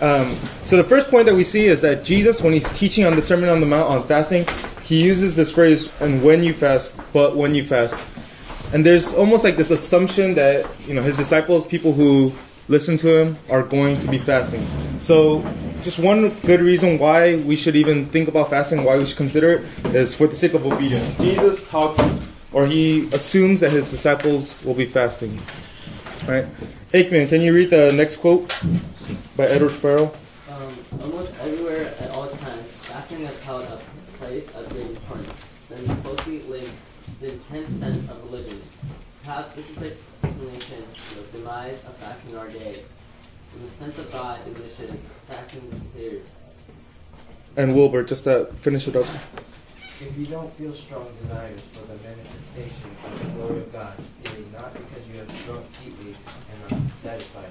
Um, so the first point that we see is that Jesus, when he's teaching on the Sermon on the Mount on fasting, he uses this phrase, "and when you fast, but when you fast." And there's almost like this assumption that you know his disciples, people who listen to him, are going to be fasting. So just one good reason why we should even think about fasting, why we should consider it, is for the sake of obedience. Jesus talks, or he assumes that his disciples will be fasting. Right? Aikman, can you read the next quote by Edward Farrell? Um, almost everywhere at all times, fasting has held a place of great importance and is closely linked to the intense sense of religion. Perhaps this is the explanation for the demise of fasting in our day. When the sense of God diminishes, fasting disappears. And Wilbur, just to finish it up. If you don't feel strong desires for the manifestation of the glory of God, it is not because you have drunk deeply and are satisfied.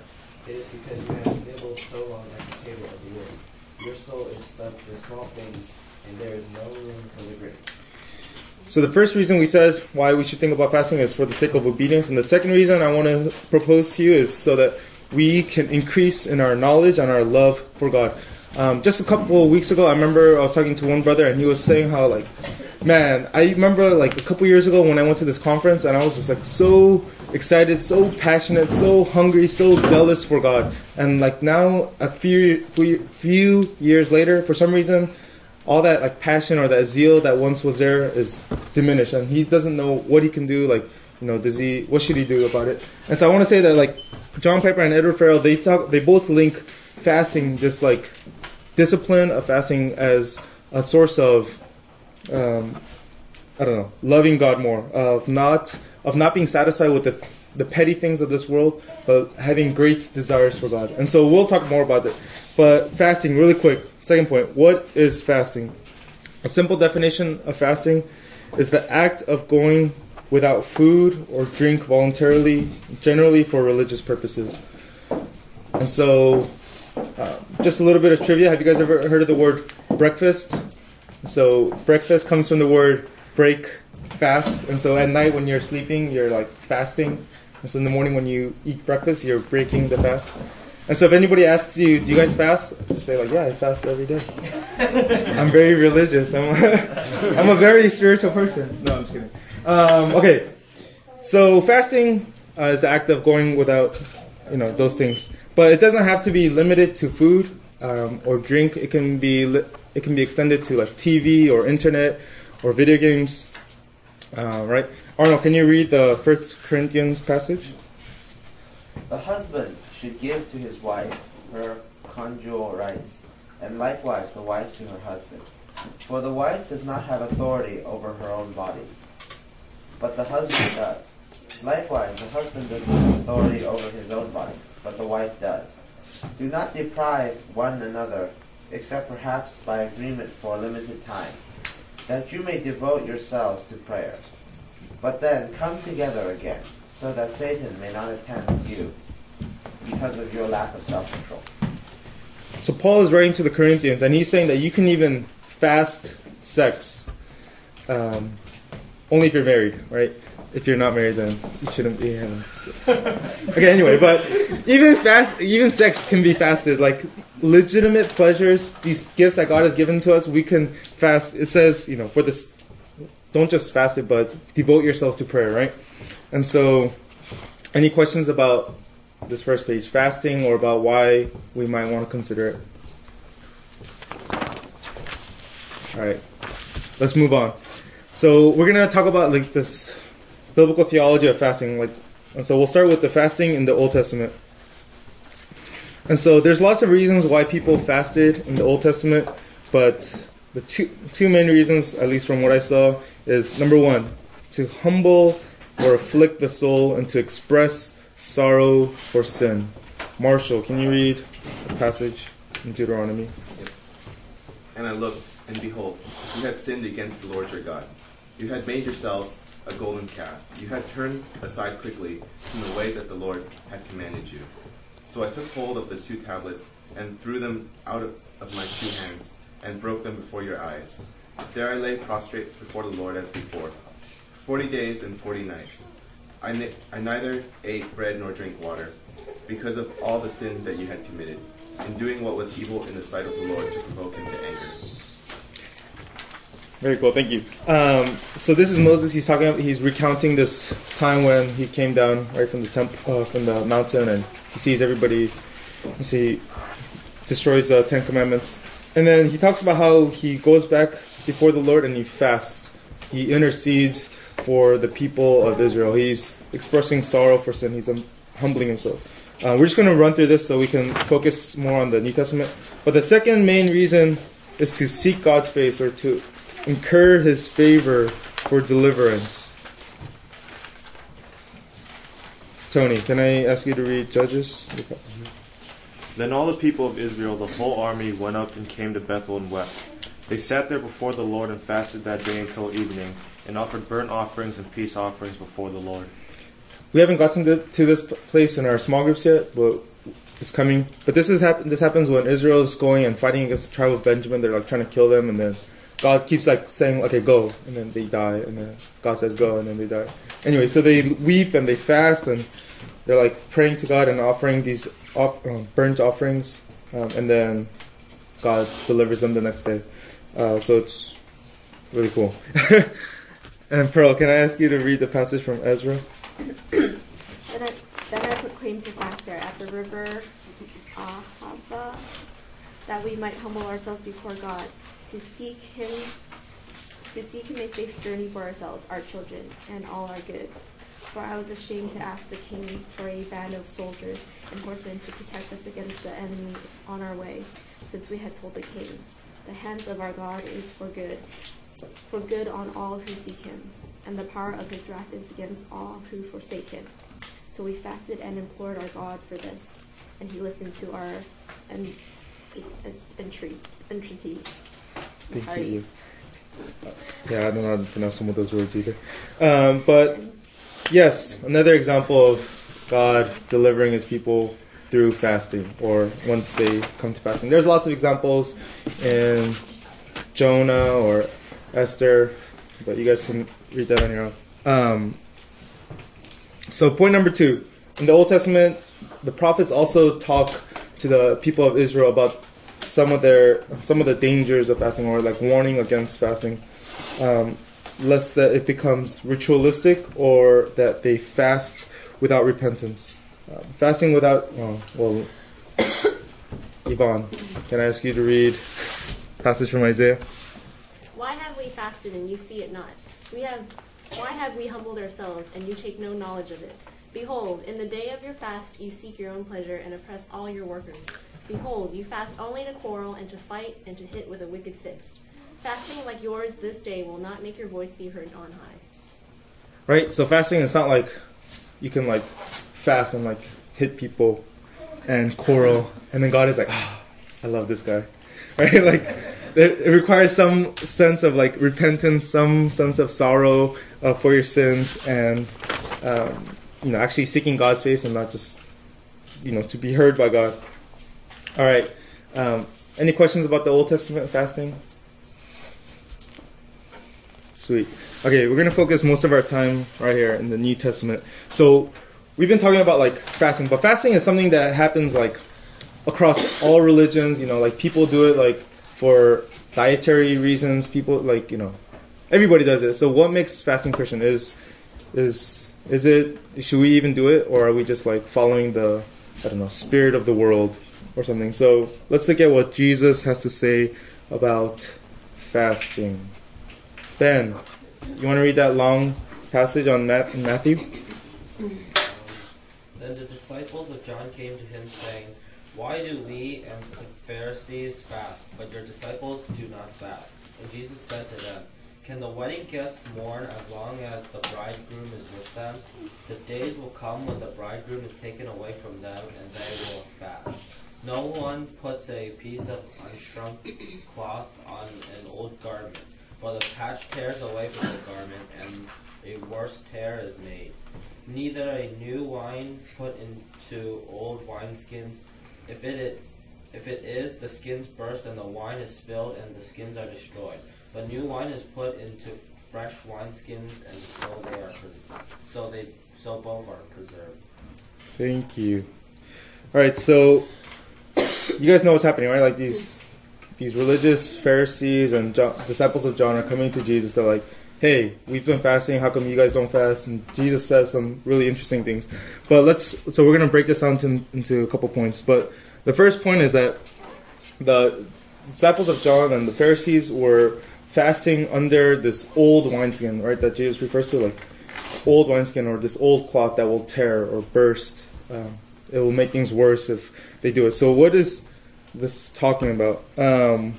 It is because you have nibbled so long at the table of the Lord. Your soul is stuffed with small things, and there is no room for the great. So the first reason we said why we should think about fasting is for the sake of obedience, and the second reason I want to propose to you is so that we can increase in our knowledge and our love for God. Um, just a couple of weeks ago, I remember I was talking to one brother, and he was saying how like, man, I remember like a couple years ago when I went to this conference, and I was just like so excited, so passionate, so hungry, so zealous for God, and like now a few few, years later, for some reason, all that like passion or that zeal that once was there is diminished, and he doesn't know what he can do. Like, you know, does he? What should he do about it? And so I want to say that like John Piper and Edward Farrell, they talk, they both link fasting, this like discipline of fasting, as a source of, um, I don't know, loving God more, of not of not being satisfied with the the petty things of this world, but having great desires for God. And so we'll talk more about it. But fasting, really quick. Second point: What is fasting? A simple definition of fasting is the act of going without food or drink voluntarily, generally for religious purposes. And so, uh, just a little bit of trivia. Have you guys ever heard of the word breakfast? So, breakfast comes from the word break, fast. And so, at night when you're sleeping, you're like fasting. And so, in the morning when you eat breakfast, you're breaking the fast. And so, if anybody asks you, "Do you guys fast?" Just say like, "Yeah, I fast every day." I'm very religious. I'm a, I'm a very spiritual person. No, I'm just kidding. Um, okay, so fasting uh, is the act of going without, you know, those things. But it doesn't have to be limited to food um, or drink. It can be li- it can be extended to like TV or internet or video games. Uh, right, Arnold, can you read the First Corinthians passage? The husband should give to his wife her conjugal rights, and likewise the wife to her husband. For the wife does not have authority over her own body, but the husband does. Likewise, the husband does not have authority over his own body, but the wife does. Do not deprive one another, except perhaps by agreement for a limited time, that you may devote yourselves to prayer. But then come together again, so that Satan may not tempt you because of your lack of self-control. So Paul is writing to the Corinthians, and he's saying that you can even fast sex, um, only if you're married, right? If you're not married, then you shouldn't be having okay, anyway, but even fast, even sex can be fasted. Like legitimate pleasures, these gifts that God has given to us, we can fast. It says, you know, for this, don't just fast it, but devote yourselves to prayer, right? And so, any questions about this first page, fasting, or about why we might want to consider it? All right, let's move on. So we're gonna talk about like this biblical theology of fasting, like, and so we'll start with the fasting in the Old Testament. And so there's lots of reasons why people fasted in the Old Testament, but the two two main reasons, at least from what I saw, is number one, to humble or afflict the soul and to express sorrow for sin. Marshall, can you read the passage in Deuteronomy? And I looked, and behold, you had sinned against the Lord your God. You had made yourselves a golden calf. You had turned aside quickly from the way that the Lord had commanded you. So I took hold of the two tablets and threw them out of, my two hands and broke them before your eyes. There I lay prostrate before the Lord as before. Forty days and forty nights. I, ni- I neither ate bread nor drank water, because of all the sin that you had committed, in doing what was evil in the sight of the Lord to provoke him to anger. Very cool, thank you. Um, so this is Moses. He's talking. He's recounting this time when he came down right from the temp, uh, from the mountain, and he sees everybody. And see, destroys the Ten Commandments, and then he talks about how he goes back before the Lord and he fasts. He intercedes for the people of Israel. He's expressing sorrow for sin. He's um, humbling himself. Uh, we're just going to run through this so we can focus more on the New Testament. But the second main reason is to seek God's face or to incur his favor for deliverance. Tony, can I ask you to read Judges? Then all the people of Israel, the whole army, went up and came to Bethel and wept. They sat there before the Lord and fasted that day until evening, and offered burnt offerings and peace offerings before the Lord. We haven't gotten to, to this place in our small groups yet, but it's coming. But this is happen. This happens when Israel is going and fighting against the tribe of Benjamin. They're like trying to kill them, and then God keeps like saying, "Okay, go," and then they die, and then God says, "Go," and then they die. Anyway, so they weep and they fast, and they're like praying to God and offering these off, uh, burnt offerings, um, and then God delivers them the next day. Uh, so it's really cool. and Pearl, can I ask you to read the passage from Ezra? Then I, then I proclaimed to fast there at the river Ahava, that we might humble ourselves before God, to seek Him, to seek Him a safe journey for ourselves, our children, and all our goods. For I was ashamed to ask the king for a band of soldiers and horsemen to protect us against the enemy on our way, since we had told the king, The hands of our God is for good, for good on all who seek him, and the power of his wrath is against all who forsake him. So we fasted and implored our God for this, and he listened to our en- en- entreat- entreaty. Thank Sorry. you. Yeah, I don't know how to pronounce some of those words either. Um, but yes, another example of God delivering his people through fasting or once they come to fasting. There's lots of examples in Jonah or Esther, but you guys can read that on your own. Um, so, point number two in the Old Testament, the prophets also talk to the people of Israel about some of their some of the dangers of fasting or like warning against fasting um, lest that it becomes ritualistic or that they fast without repentance um, fasting without oh, well Yvonne can I ask you to read passage from Isaiah Why have we fasted and you see it not? We have why have we humbled ourselves and you take no knowledge of it? Behold, in the day of your fast you seek your own pleasure and oppress all your workers. Behold, you fast only to quarrel and to fight and to hit with a wicked fist. Fasting like yours this day will not make your voice be heard on high. right so fasting is not like you can like fast and like hit people and quarrel and then God is like ah I love this guy right like it requires some sense of like repentance some sense of sorrow uh, for your sins and um, you know actually seeking God's face and not just you know to be heard by God all right um, any questions about the Old Testament fasting Sweet. Okay, we're gonna focus most of our time right here in the New Testament. So we've been talking about like fasting, but fasting is something that happens like across all religions. You know, like people do it like for dietary reasons. People like you know, everybody does it. So what makes fasting Christian is is is it should we even do it or are we just like following the I don't know spirit of the world or something? So let's look at what Jesus has to say about fasting. Ben, you want to read that long passage on Mat- Matthew? Then the disciples of John came to him, saying, Why do we and the Pharisees fast, but your disciples do not fast? And Jesus said to them, Can the wedding guests mourn as long as the bridegroom is with them? The days will come when the bridegroom is taken away from them, and they will fast. No one puts a piece of unshrunk cloth on an old garment, for the patch tears away from the garment, and a worse tear is made. Neither a new wine put into old wineskins. If it if it is, the skins burst and the wine is spilled and the skins are destroyed. But new wine is put into fresh wineskins, and so they are so they so both are preserved. Thank you. All right, so you guys know what's happening, right? Like these these religious Pharisees and John, disciples of John are coming to Jesus. They're like, "Hey, we've been fasting. How come you guys don't fast?" And Jesus says some really interesting things. But let's so we're gonna break this down into, into a couple points. But the first point is that the disciples of John and the Pharisees were fasting under this old wineskin, right? That Jesus refers to, like old wineskin or this old cloth that will tear or burst. Um, it will make things worse if they do it. So, what is this talking about? Um,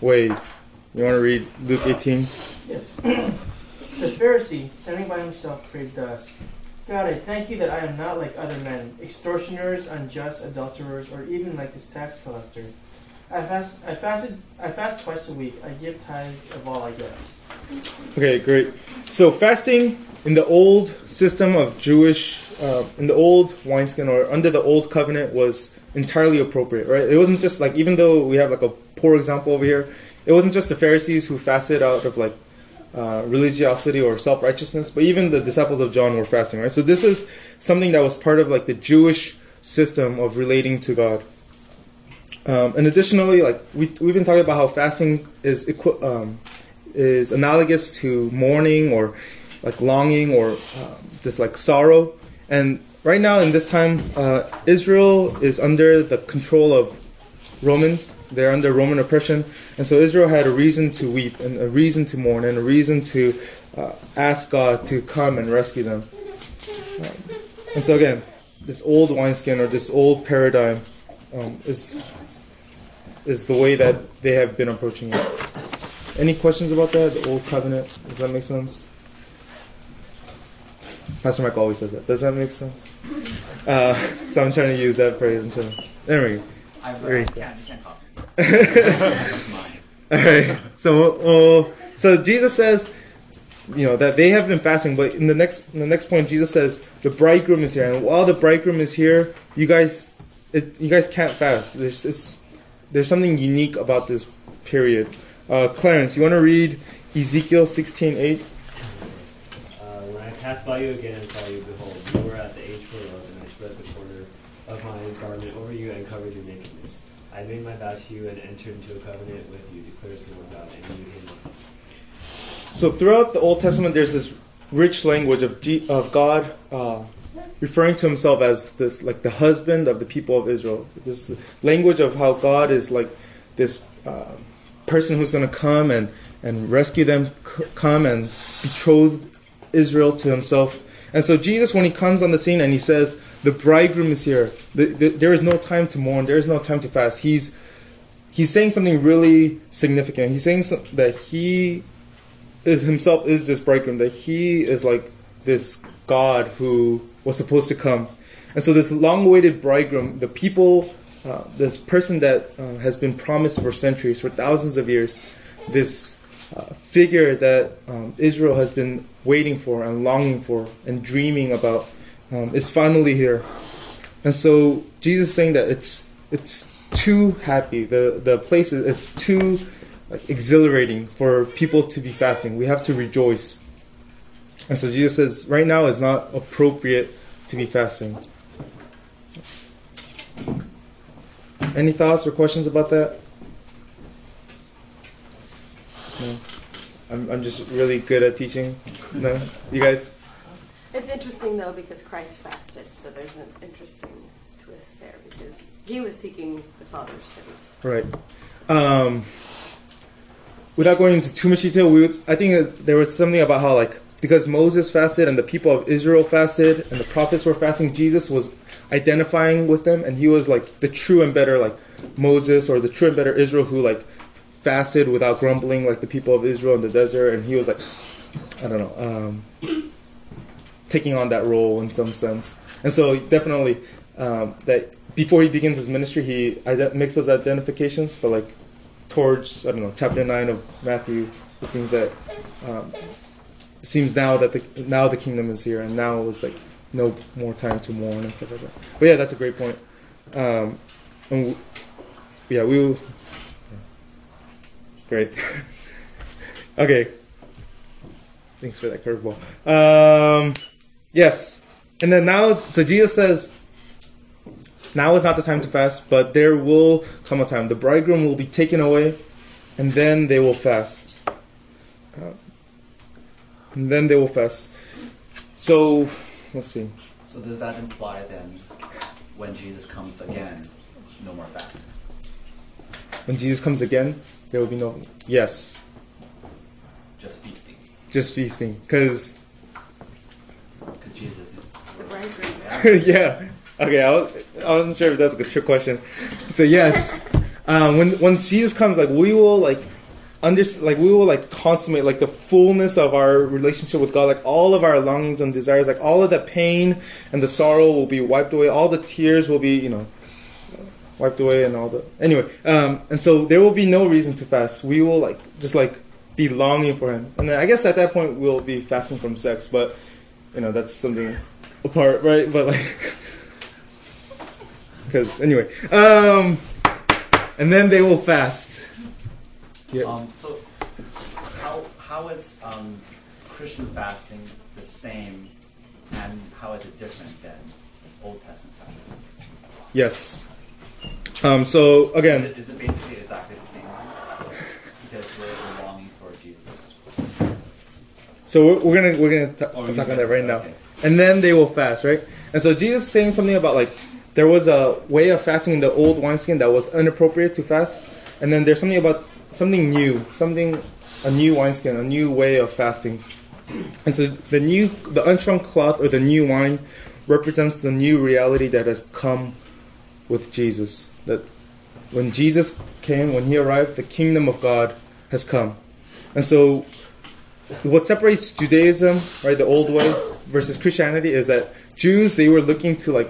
Wade, you want to read Luke 18? Yes. the Pharisee, standing by himself, prayed thus God, I thank you that I am not like other men, extortioners, unjust, adulterers, or even like this tax collector. I fast, I fasted, I fast twice a week. I give tithes of all I get. Okay, great. So fasting in the old system of Jewish, uh, in the old wineskin or under the old covenant was entirely appropriate, right? It wasn't just like, even though we have like a poor example over here, it wasn't just the Pharisees who fasted out of like uh, religiosity or self righteousness, but even the disciples of John were fasting, right? So this is something that was part of like the Jewish system of relating to God. Um, and additionally, like we we've been talking about how fasting is equi- um, is analogous to mourning or like longing or um, this like sorrow. And right now in this time, uh, Israel is under the control of Romans. They're under Roman oppression, and so Israel had a reason to weep and a reason to mourn and a reason to uh, ask God to come and rescue them. Um, and so again, this old wineskin or this old paradigm um, is is the way that they have been approaching it. Any questions about that? The old covenant? Does that make sense? Pastor Mike always says that. Does that make sense? Uh, so I'm trying to use that phrase. I'm trying to, there we go. I've Very yeah, you can't talk. All right. So, uh, so Jesus says, you know, that they have been fasting, but in the next, in the next point, Jesus says the bridegroom is here, and while the bridegroom is here, you guys, it, you guys can't fast. There's, it's, there's something unique about this period. Uh, Clarence, you want to read Ezekiel 16:8? Uh, when I passed by you again and saw you, behold, you were at the age for love, and I spread the corner of my garment over you and covered your nakedness. I made my vow to you and entered into a covenant with you, declares the Lord God, and you him. So throughout the Old Testament, there's this rich language of G- of God uh, referring to Himself as this, like the husband of the people of Israel. This language of how God is like this uh, person who's going to come and and rescue them, c- come and betroth Israel to Himself. And so Jesus, when He comes on the scene and He says, "The bridegroom is here. The, the, there is no time to mourn. There is no time to fast." He's He's saying something really significant. He's saying some, that He is himself is this bridegroom that he is like this god who was supposed to come and so this long-awaited bridegroom the people uh, this person that uh, has been promised for centuries for thousands of years this uh, figure that um, israel has been waiting for and longing for and dreaming about um, is finally here and so jesus is saying that it's it's too happy the the place is it's too exhilarating for people to be fasting. We have to rejoice. And so Jesus says, right now is not appropriate to be fasting. Any thoughts or questions about that? No. I'm, I'm just really good at teaching. No? You guys? It's interesting though because Christ fasted, so there's an interesting twist there because he was seeking the Father's face. Right. Um, without going into too much detail, we would, I think there was something about how like because Moses fasted and the people of Israel fasted and the prophets were fasting, Jesus was identifying with them and he was like the true and better like Moses or the true and better Israel who like fasted without grumbling like the people of Israel in the desert and he was like I don't know um, taking on that role in some sense. And so definitely um, that before he begins his ministry, he makes those identifications, but like towards I don't know chapter nine of Matthew, it seems that um, it seems now that the now the kingdom is here, and now it was like no more time to mourn and stuff like that. But yeah, that's a great point. Um, and yeah, we will. Great. okay. Thanks for that curveball. Um, yes, and then now, so Jesus says, now is not the time to fast, but there will come a time. The bridegroom will be taken away, and then they will fast. Uh, and then they will fast. So, let's see. So does that imply then, when Jesus comes again, no more fasting? When Jesus comes again, there will be no. Yes, Just feasting? just feasting. Because, Because Jesus is The bridegroom. yeah. Okay, I, was, I wasn't sure if that's a good trick question. So, yes. Um, when, when Jesus comes, like, we will, like, under, like we will like consummate like the fullness of our relationship with God. Like all of our longings and desires like all of the pain and the sorrow will be wiped away. All the tears will be you know wiped away and all the anyway um, and so there will be no reason to fast. We will like just like be longing for him. And then i guess at that point we'll be fasting from sex but you know that's something apart right? But like because anyway um and then they will fast yeah. Um, so, how how is um, Christian fasting the same, and how is it different than Old Testament fasting? yes um, so Is again it, is it basically exactly the same? Because we're, longing for Jesus. So we're, we're gonna we're gonna Oh, talk about that right now, okay. and then they will fast, right? And so Jesus is saying something about like there was a way of fasting in the old wineskin that was inappropriate to fast, and then there's something about something new, something a new wineskin, a new way of fasting. And so the new the unshrunk cloth or the new wine represents the new reality that has come with Jesus. That when Jesus came, when he arrived, the kingdom of God has come. And so what separates Judaism, right, the old way, versus Christianity is that Jews they were looking to like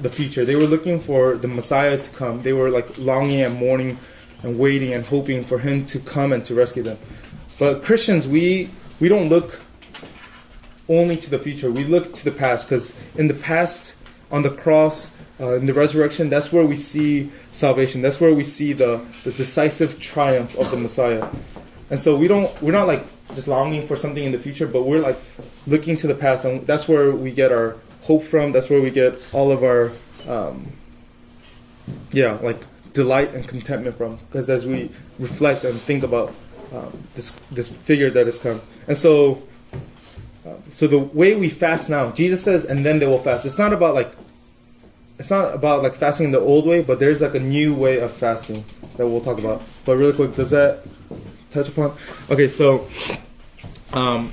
the future. They were looking for the Messiah to come. They were like longing and mourning and waiting and hoping for him to come and to rescue them. But Christians, we we don't look only to the future. We look to the past because in the past, on the cross, uh, in the resurrection, that's where we see salvation. That's where we see the, the decisive triumph of the Messiah. And so we don't we're not like just longing for something in the future, but we're like looking to the past, and that's where we get our hope from. That's where we get all of our um, yeah, like delight and contentment from. Because as we reflect and think about um, this this figure that has come, and so um, so the way we fast now, Jesus says, and then they will fast. It's not about like it's not about like fasting the old way, but there's like a new way of fasting that we'll talk about. But really quick, does that touch upon? Okay, so um,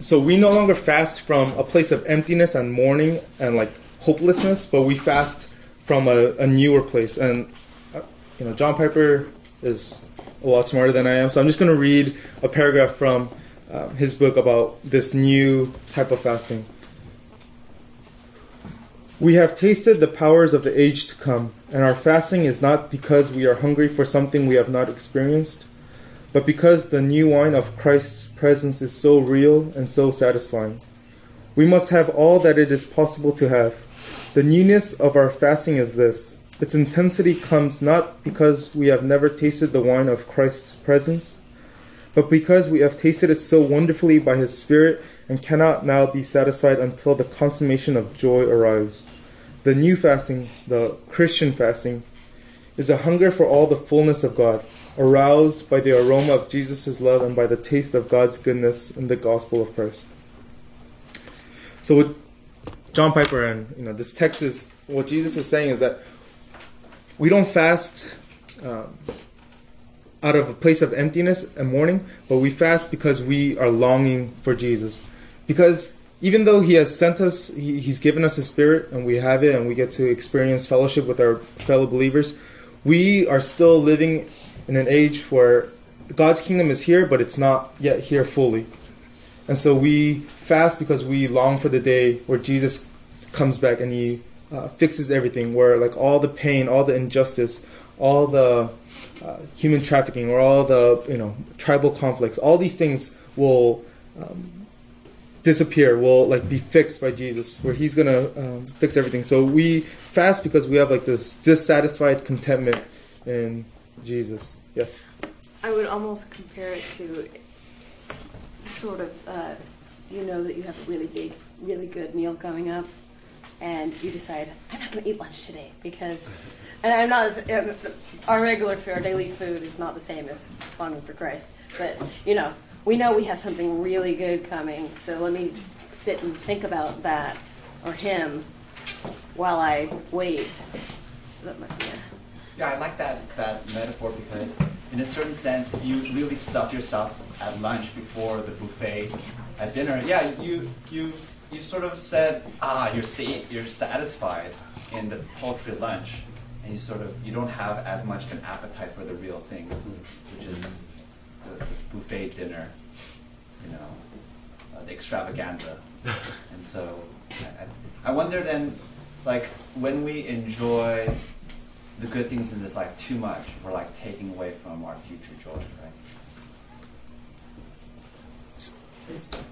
so we no longer fast from a place of emptiness and mourning and like hopelessness, but we fast from a, a newer place. And uh, you know, John Piper is a lot smarter than I am, so I'm just going to read a paragraph from uh, his book about this new type of fasting. We have tasted the powers of the age to come, and our fasting is not because we are hungry for something we have not experienced, but because the new wine of Christ's presence is so real and so satisfying. We must have all that it is possible to have. The newness of our fasting is this its intensity comes not because we have never tasted the wine of Christ's presence, but because we have tasted it so wonderfully by His Spirit and cannot now be satisfied until the consummation of joy arrives. The new fasting, the Christian fasting, is a hunger for all the fullness of God, aroused by the aroma of Jesus' love and by the taste of God's goodness in the gospel of Christ. So with John Piper and you know this text is what Jesus is saying is that we don't fast um, out of a place of emptiness and mourning, but we fast because we are longing for Jesus. Because even though He has sent us, he, He's given us His Spirit, and we have it, and we get to experience fellowship with our fellow believers, we are still living in an age where God's kingdom is here, but it's not yet here fully. And so we fast because we long for the day where Jesus comes back and He uh, fixes everything, where like all the pain, all the injustice, all the uh, human trafficking, or all the you know tribal conflicts, all these things will um, disappear, will like be fixed by Jesus, where He's gonna um, fix everything. So we fast because we have like this dissatisfied contentment in Jesus. Yes. I would almost compare it to sort of, uh, you know that you have a really big, really good meal coming up, and you decide, I'm not going to eat lunch today because, and I'm not, uh, our regular our daily food is not the same as longing for Christ, but, you know, we know we have something really good coming, so let me sit and think about that or him while I wait. So that might be a, Yeah, I like that, that metaphor because, in a certain sense, you really stuff yourself at lunch before the buffet at dinner. Yeah, you you you sort of said, ah, you're sa- you're satisfied in the paltry lunch, and you sort of you don't have as much of an appetite for the real thing, which is the, the buffet dinner, you know, uh, the extravaganza. and so, I, I wonder then, like when we enjoy the good things in this life too much, we're like taking away from our future joy, right?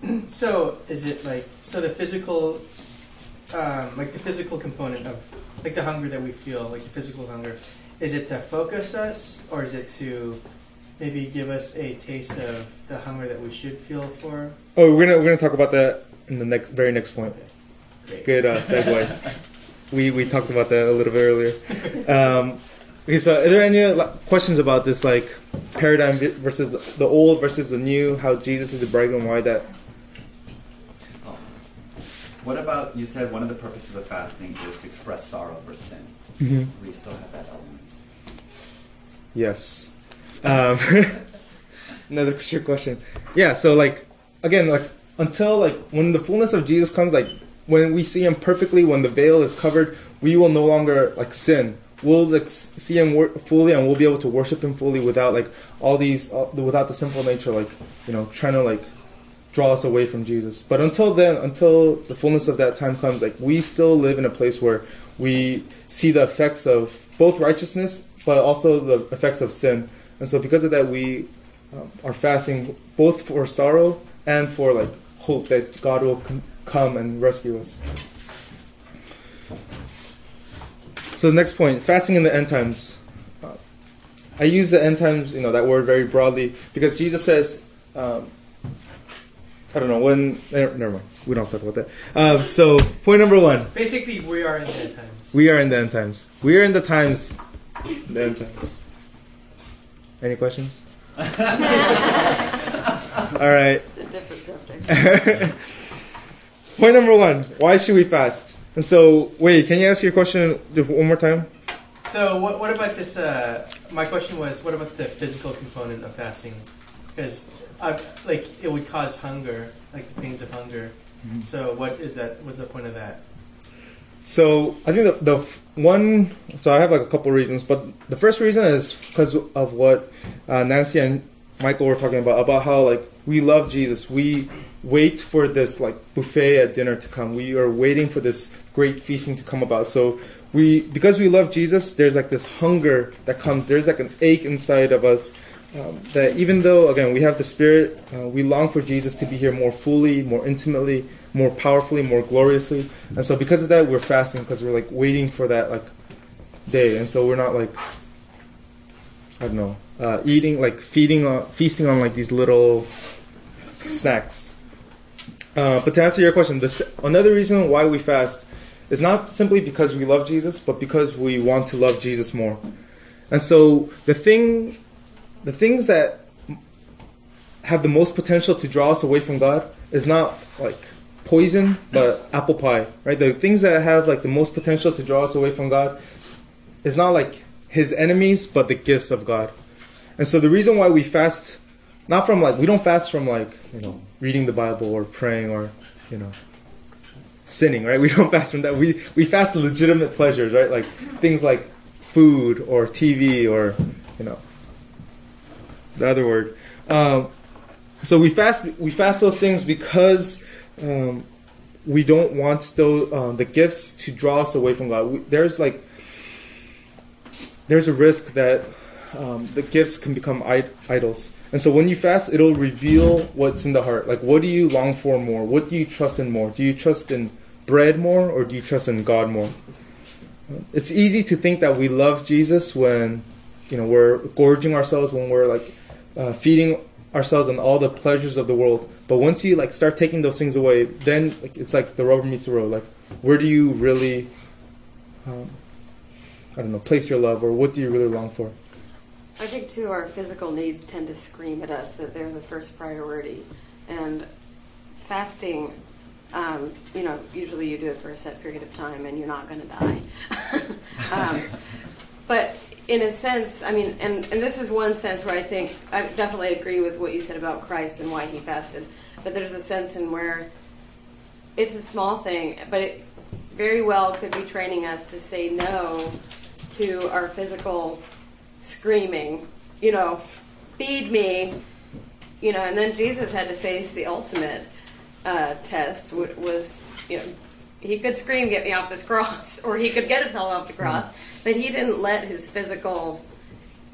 So is it like so the physical, um, like the physical component of like the hunger that we feel, like the physical hunger, is it to focus us or is it to maybe give us a taste of the hunger that we should feel for? Oh, we're gonna we're gonna talk about that in the next very next point. Great. Good uh, segue. we we talked about that a little bit earlier. Um, okay, so are there any like, questions about this like paradigm versus the, the old versus the new? How Jesus is the bridegroom? Why that? Oh. What about you said one of the purposes of fasting is to express sorrow for sin. Mhm. We still have that element. Yes. Um, another trick question. Yeah. So like again, like until like when the fullness of Jesus comes, like when we see Him perfectly, when the veil is covered, we will no longer like sin. We'll like see Him wor- fully, and we'll be able to worship Him fully without like all these, uh, without the sinful nature, like you know, trying to like draw us away from Jesus. But until then, until the fullness of that time comes, like we still live in a place where we see the effects of both righteousness, but also the effects of sin. And so, because of that, we um, are fasting both for sorrow and for like hope that God will com- come and rescue us. So, the next point: fasting in the end times. Uh, I use the end times, you know, that word very broadly because Jesus says. Um, I don't know when. Never, never mind. We don't have to talk about that. Um, so, point number one: Basically, we are in the end times. we are in the end times. We are in the times. The end times. Any questions? All right. it's a different subject. Point number one: Why should we fast? And so, wait, can you ask your question one more time? So what, what about this? Uh, my question was, what about the physical component of fasting? Because like it would cause hunger, like the pains of hunger. Mm-hmm. So what is that? What's the point of that? So I think the, the f- one. So I have like a couple reasons, but the first reason is because of what uh, Nancy and Michael were talking about about how like we love Jesus. We wait for this like buffet at dinner to come. We are waiting for this great feasting to come about. So we because we love Jesus, there's like this hunger that comes. There's like an ache inside of us. Um, that even though again we have the spirit, uh, we long for Jesus to be here more fully, more intimately, more powerfully, more gloriously, and so because of that we're fasting because we're like waiting for that like day, and so we're not like I don't know uh, eating like feeding on feasting on like these little snacks. Uh, but to answer your question, this, another reason why we fast is not simply because we love Jesus, but because we want to love Jesus more. And so the thing, the things that have the most potential to draw us away from God is not like poison, but apple pie, right? The things that have like the most potential to draw us away from God is not like His enemies, but the gifts of God. And so the reason why we fast, not from like we don't fast from like you know reading the Bible or praying or you know sinning, right? We don't fast from that. We we fast legitimate pleasures, right? Like things like food or TV or you know the other word. Um, so we fast we fast those things because um, we don't want those uh, the gifts to draw us away from God. We, there's like there's a risk that um, the gifts can become id- idols. And so when you fast, it'll reveal what's in the heart. Like, what do you long for more? What do you trust in more? Do you trust in bread more, or do you trust in God more? It's easy to think that we love Jesus when, you know, we're gorging ourselves, when we're like uh, feeding ourselves on all the pleasures of the world. But once you like start taking those things away, then like, it's like the rubber meets the road. Like, where do you really, um, I don't know, place your love, or what do you really long for? I think too, our physical needs tend to scream at us that they're the first priority, and fasting. Um, you know, usually you do it for a set period of time, and you're not going to die. um, but in a sense, I mean, and, and this is one sense where I think I definitely agree with what you said about Christ and why he fasted. But there's a sense in where it's a small thing, but it very well could be training us to say no to our physical screaming, you know, feed me, you know, and then Jesus had to face the ultimate uh, test, which was, you know, he could scream, get me off this cross, or he could get himself off the hmm. cross, but he didn't let his physical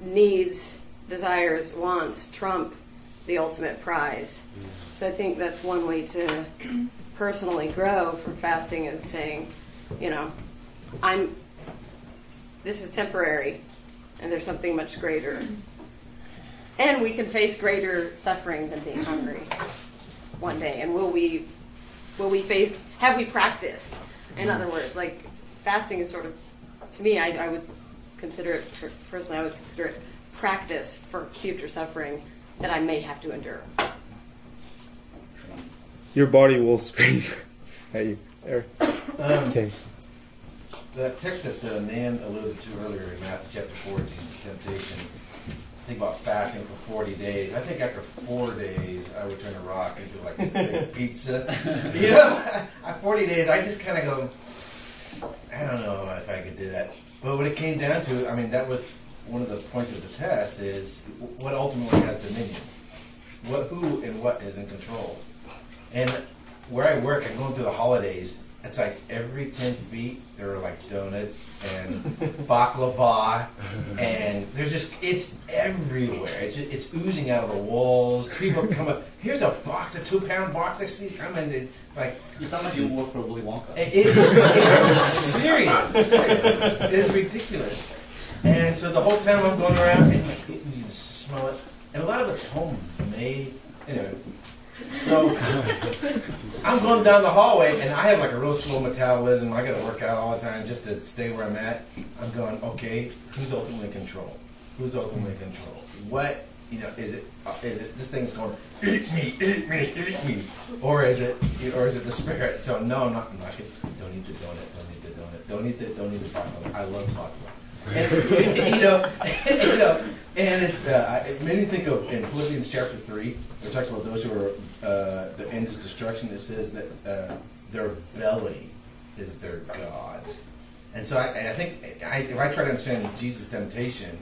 needs, desires, wants trump the ultimate prize. Hmm. So I think that's one way to personally grow from fasting is saying, you know, I'm, this is temporary, and there's something much greater. Hmm. And we can face greater suffering than being hungry one day. And will we, will we face, have we practiced? In other words, like fasting is sort of, to me, I, I would consider it, for, personally, I would consider it practice for future suffering that I may have to endure. Your body will scream at you, Eric. Um, Okay. That text that uh, Nan alluded to earlier in Matthew chapter 4, Jesus' temptation, think about fasting for 40 days. I think after four days, I would turn a rock into like this big pizza. you know, at 40 days, I just kind of go, I don't know if I could do that. But what it came down to, I mean, that was one of the points of the test is what ultimately has dominion. What, who and what is in control. And where I work, I'm going through the holidays. It's like every 10 feet, there are like donuts and baklava, and there's just, it's everywhere. It's, just, it's oozing out of the walls. People come up, here's a box, a two pound box I see coming. It's like, You sound like you work for Willy Wonka. it, it, it's serious. serious. It is ridiculous. And so the whole time I'm going around, and like, you can smell it. And a lot of it's homemade. Anyway, so I'm going down the hallway, and I have like a real slow metabolism. I got to work out all the time just to stay where I'm at. I'm going, okay, who's ultimately in control? Who's ultimately in control? What you know? Is it uh, is it this thing's going eat me, eat me, eat me, or is it or is it the spirit? So no, I'm not. I'm gonna- don't eat the donut. Don't eat the donut. Don't eat the don't eat the baklava. I love baklava. And, you know, you know, and it's uh, it made me think of in Philippians chapter three. It talks about those who are uh, the end is destruction. It says that uh, their belly is their god. And so I, I think I, if I try to understand Jesus' temptation,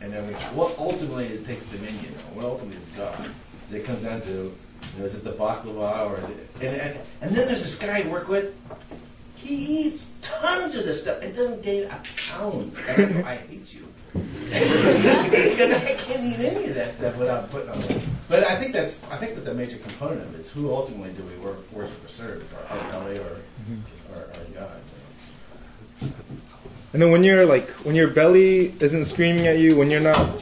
and then we, what ultimately it takes dominion, or what ultimately is God, it comes down to, you know, is it the baklava or is it? And, and and then there's this guy I work with. He eats tons of this stuff and doesn't gain a pound. I, I hate you. I can't eat any of that stuff without putting on. But I think that's I think that's a major component of it. Is who ultimately do we wor- worship or serve? Our belly or, or our God? And then when you're like when your belly isn't screaming at you, when you're not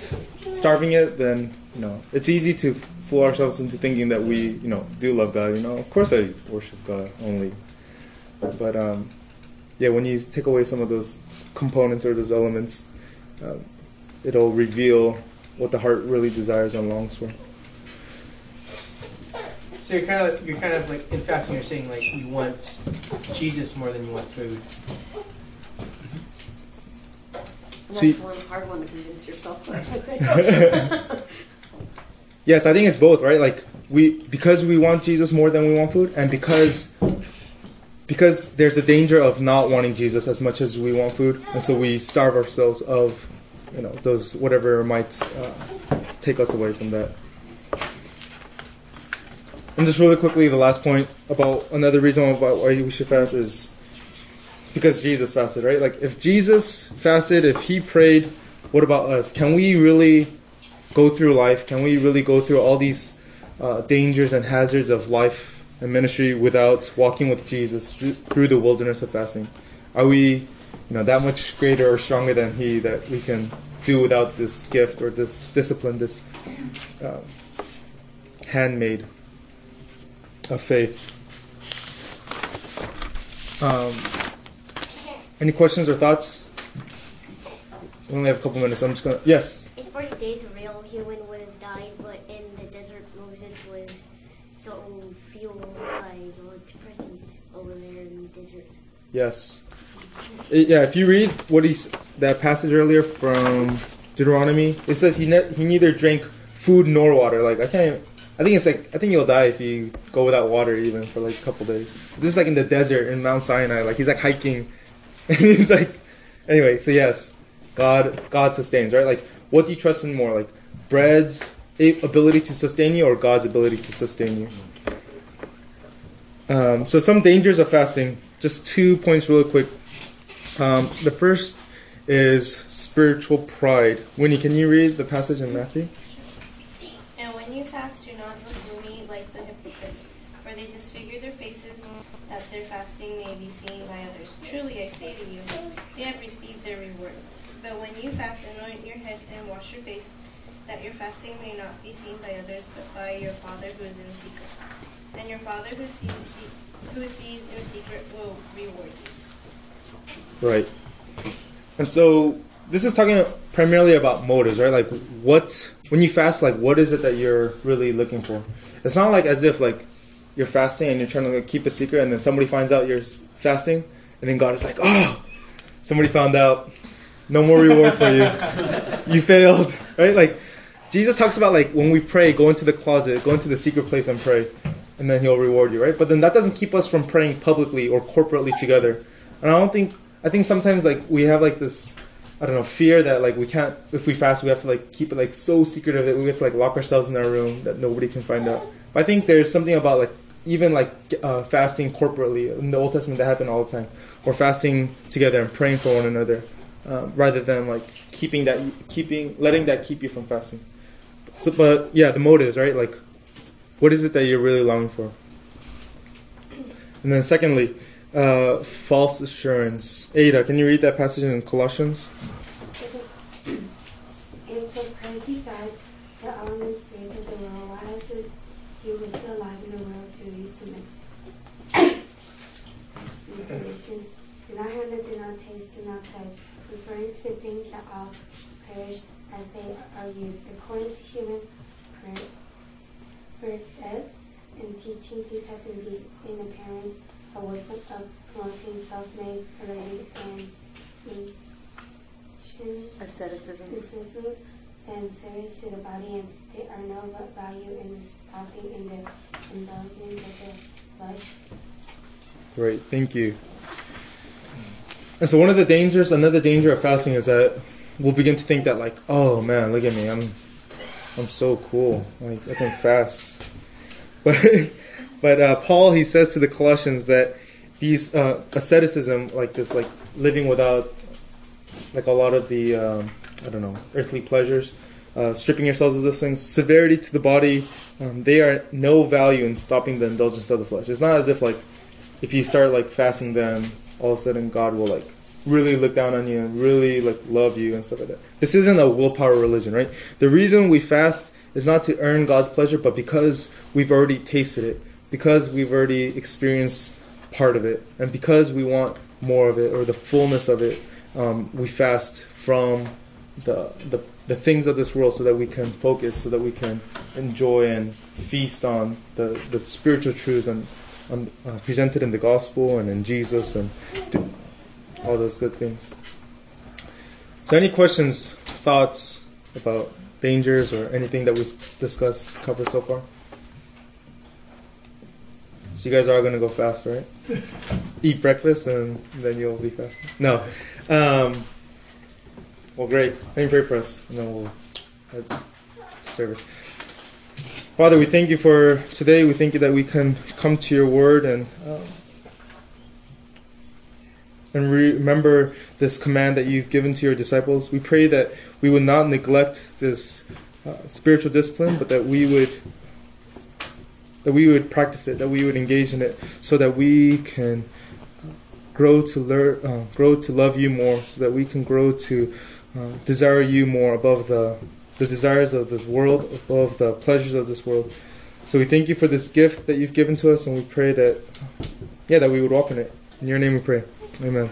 starving it, then you know it's easy to fool ourselves into thinking that we you know do love God. You know, of course I worship God only, but um, yeah, when you take away some of those components or those elements, um, it'll reveal what the heart really desires and longs for. So you're kind of you're kind of like in fasting. You're saying like you want Jesus more than you want food. And See- that's one hard one to convince yourself of, I think. Yes, I think it's both, right? Like we because we want Jesus more than we want food, and because because there's a danger of not wanting Jesus as much as we want food, and so we starve ourselves of you know those whatever might uh, take us away from that. And just really quickly, the last point about another reason about why we should fast is because Jesus fasted, right? Like if Jesus fasted, if he prayed, what about us? Can we really go through life? Can we really go through all these uh, dangers and hazards of life and ministry without walking with Jesus through through the wilderness of fasting? Are we, you know, that much greater or stronger than He that we can do without this gift or this discipline, this uh, handmaid of faith. Um, any questions or thoughts? We only have a couple minutes. I'm just gonna. Yes. In 40 days, a real human would have died, but in the desert, Moses was so fueled by Lord's presence over there in the desert. Yes. Yeah. If you read what he's that passage earlier from Deuteronomy, it says he ne- he neither drank food nor water. Like I can't. I think it's like I think you'll die if you go without water even for like a couple days. This is like in the desert in Mount Sinai. Like he's like hiking, and he's like. Anyway, so yes, God God sustains, right? Like what do you trust in more, like bread's ability to sustain you or God's ability to sustain you? Um, so some dangers of fasting. Just two points, really quick. Um, the first is spiritual pride. Winnie, can you read the passage in Matthew? And when you fast, do not look gloomy like the hypocrites, for they disfigure their faces, that their fasting may be seen by others. Truly, I say to you, they have received their reward. But when you fast, anoint your head and wash your face, that your fasting may not be seen by others, but by your Father who is in secret. And your Father who sees who sees in secret will reward you. Right. And so this is talking primarily about motives, right? Like what when you fast, like what is it that you're really looking for? It's not like as if like you're fasting and you're trying to like, keep a secret, and then somebody finds out you're fasting, and then God is like, oh, somebody found out, no more reward for you, you failed, right? Like Jesus talks about like when we pray, go into the closet, go into the secret place and pray, and then He'll reward you, right? But then that doesn't keep us from praying publicly or corporately together. And I don't think I think sometimes like we have like this I don't know fear that like we can't if we fast we have to like keep it like so secretive that we have to like lock ourselves in our room that nobody can find out. But I think there's something about like even like uh, fasting corporately in the Old Testament that happened all the time, or fasting together and praying for one another, um, rather than like keeping that keeping letting that keep you from fasting. So, but yeah, the motives, right? Like, what is it that you're really longing for? And then secondly, uh, false assurance. Ada, can you read that passage in Colossians? If the Christ he died, the elements spirit of the world, why is it he was still alive in the world to you submit? In Galatians, do not handle, do not taste, do not touch, referring to things that all perish as they are used, according to human precepts and teaching. These have indeed in appearance a wisdom of promoting self-made, related, and nations Asceticism. asceticism and service to the body, and they are no value in the stopping in the indulging of the flesh. Great, thank you. And so one of the dangers, another danger of fasting is that we'll begin to think that like, oh man, look at me, I'm, I'm so cool, like I can fast. But, but uh, Paul he says to the Colossians that these uh, asceticism, like this, like living without, like a lot of the, um, I don't know, earthly pleasures, uh, stripping yourselves of those things, severity to the body, um, they are no value in stopping the indulgence of the flesh. It's not as if like if you start like fasting then all of a sudden God will like really look down on you and really like love you and stuff like that. This isn't a willpower religion, right? The reason we fast is not to earn God's pleasure, but because we've already tasted it, because we've already experienced part of it, and because we want more of it or the fullness of it, um, we fast from the, the the things of this world so that we can focus, so that we can enjoy and feast on the, the spiritual truths and um, uh, presented in the gospel and in Jesus and all those good things. So, any questions, thoughts about dangers or anything that we've discussed, covered so far? So, you guys are going to go fast, right? Eat breakfast and then you'll be fasting. No. Um, well, great. Let me pray for us, and then we'll head to service. Father, we thank you for today. We thank you that we can come to your word and um, and remember this command that you've given to your disciples. We pray that we would not neglect this uh, spiritual discipline, but that we would that we would practice it, that we would engage in it, so that we can grow to learn, uh, grow to love you more, so that we can grow to uh, desire you more above the the desires of this world, above the pleasures of this world, So we thank you for this gift that you've given to us, and we pray that, yeah, that we would walk in it. In your name we pray. Amen.